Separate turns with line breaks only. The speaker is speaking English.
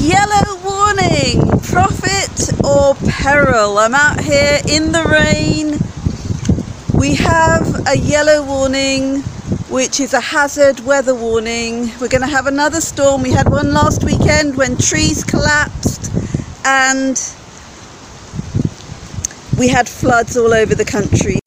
yellow warning. Profit or peril? I'm out here in the rain. We have a yellow warning which is a hazard weather warning. We're going to have another storm. We had one last weekend when trees collapsed and we had floods all over the country